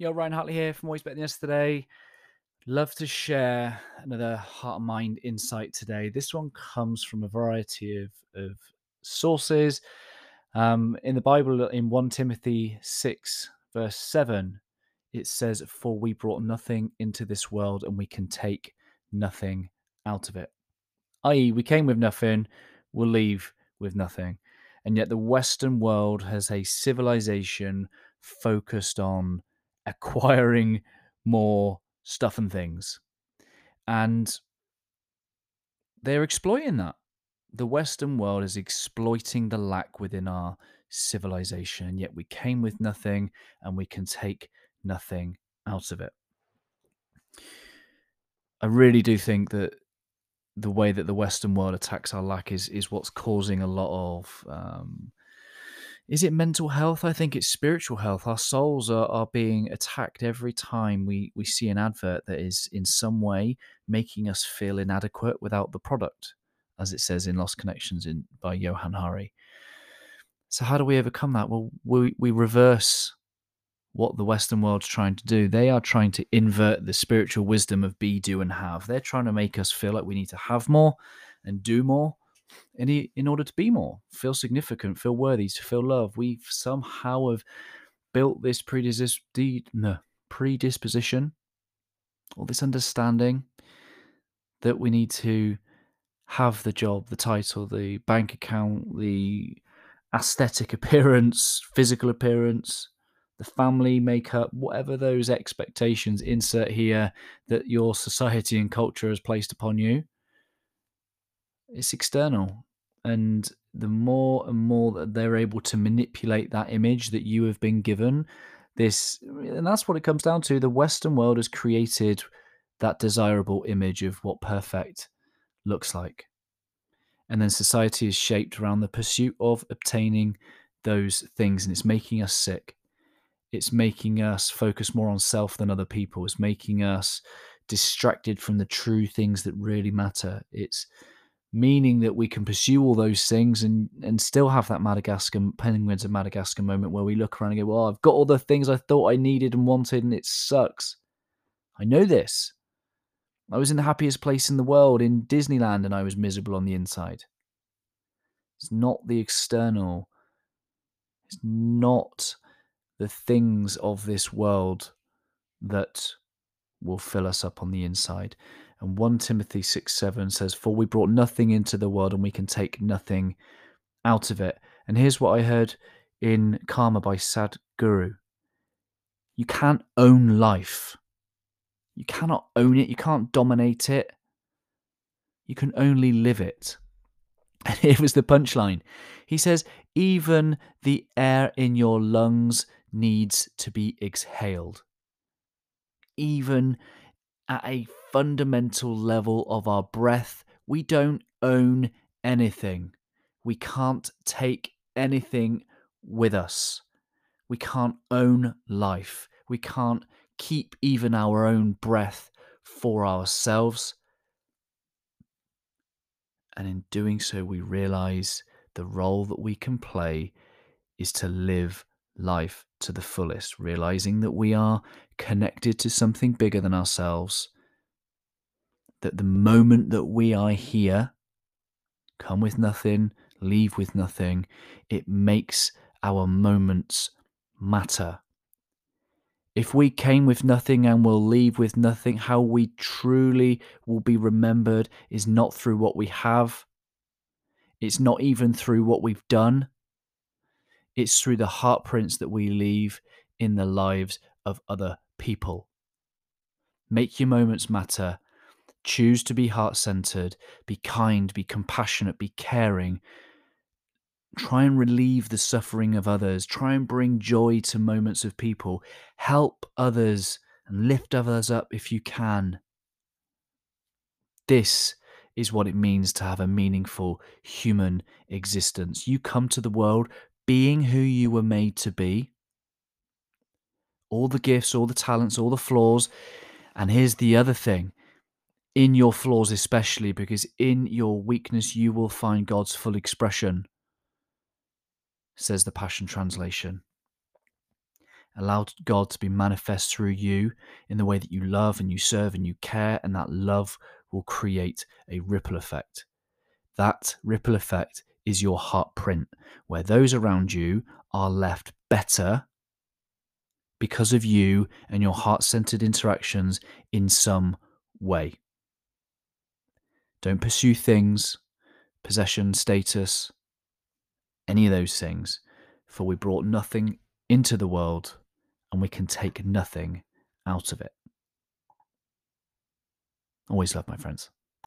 Yo, Ryan Hartley here from Always Better Than Yesterday. Love to share another heart and mind insight today. This one comes from a variety of, of sources. Um, in the Bible, in 1 Timothy 6, verse 7, it says, For we brought nothing into this world and we can take nothing out of it. I.e., we came with nothing, we'll leave with nothing. And yet, the Western world has a civilization focused on acquiring more stuff and things. And they're exploiting that. The Western world is exploiting the lack within our civilization, and yet we came with nothing and we can take nothing out of it. I really do think that the way that the Western world attacks our lack is is what's causing a lot of um, is it mental health? I think it's spiritual health. Our souls are, are being attacked every time we, we see an advert that is in some way making us feel inadequate without the product, as it says in Lost Connections in by Johann Hari. So how do we overcome that? Well, we, we reverse what the Western world's trying to do. They are trying to invert the spiritual wisdom of be, do, and have. They're trying to make us feel like we need to have more and do more in, in order to be more, feel significant, feel worthy, to feel love. We somehow have built this predis- no, predisposition or this understanding that we need to have the job, the title, the bank account, the aesthetic appearance, physical appearance, the family makeup, whatever those expectations insert here that your society and culture has placed upon you it's external and the more and more that they're able to manipulate that image that you have been given this and that's what it comes down to the western world has created that desirable image of what perfect looks like. And then society is shaped around the pursuit of obtaining those things and it's making us sick. It's making us focus more on self than other people. It's making us distracted from the true things that really matter. It's meaning that we can pursue all those things and and still have that Madagascar penguins of Madagascar moment where we look around and go, well, I've got all the things I thought I needed and wanted, and it sucks. I know this. I was in the happiest place in the world in Disneyland, and I was miserable on the inside. It's not the external. It's not the things of this world that will fill us up on the inside. And 1 Timothy 6 7 says, For we brought nothing into the world and we can take nothing out of it. And here's what I heard in Karma by Sadhguru You can't own life. You cannot own it. You can't dominate it. You can only live it. And here was the punchline. He says, Even the air in your lungs needs to be exhaled. Even at a fundamental level of our breath, we don't own anything. We can't take anything with us. We can't own life. We can't keep even our own breath for ourselves. And in doing so, we realize the role that we can play is to live life to the fullest, realizing that we are connected to something bigger than ourselves. That the moment that we are here, come with nothing, leave with nothing, it makes our moments matter. If we came with nothing and will leave with nothing, how we truly will be remembered is not through what we have. It's not even through what we've done. It's through the heartprints that we leave in the lives of other people. Make your moments matter. Choose to be heart centered, be kind, be compassionate, be caring. Try and relieve the suffering of others. Try and bring joy to moments of people. Help others and lift others up if you can. This is what it means to have a meaningful human existence. You come to the world being who you were made to be, all the gifts, all the talents, all the flaws. And here's the other thing in your flaws, especially because in your weakness, you will find God's full expression, says the Passion Translation. Allow God to be manifest through you in the way that you love and you serve and you care, and that love will create a ripple effect. That ripple effect is your heart print, where those around you are left better because of you and your heart centered interactions in some way. Don't pursue things, possession, status, any of those things, for we brought nothing into the world and we can take nothing out of it. Always love, my friends.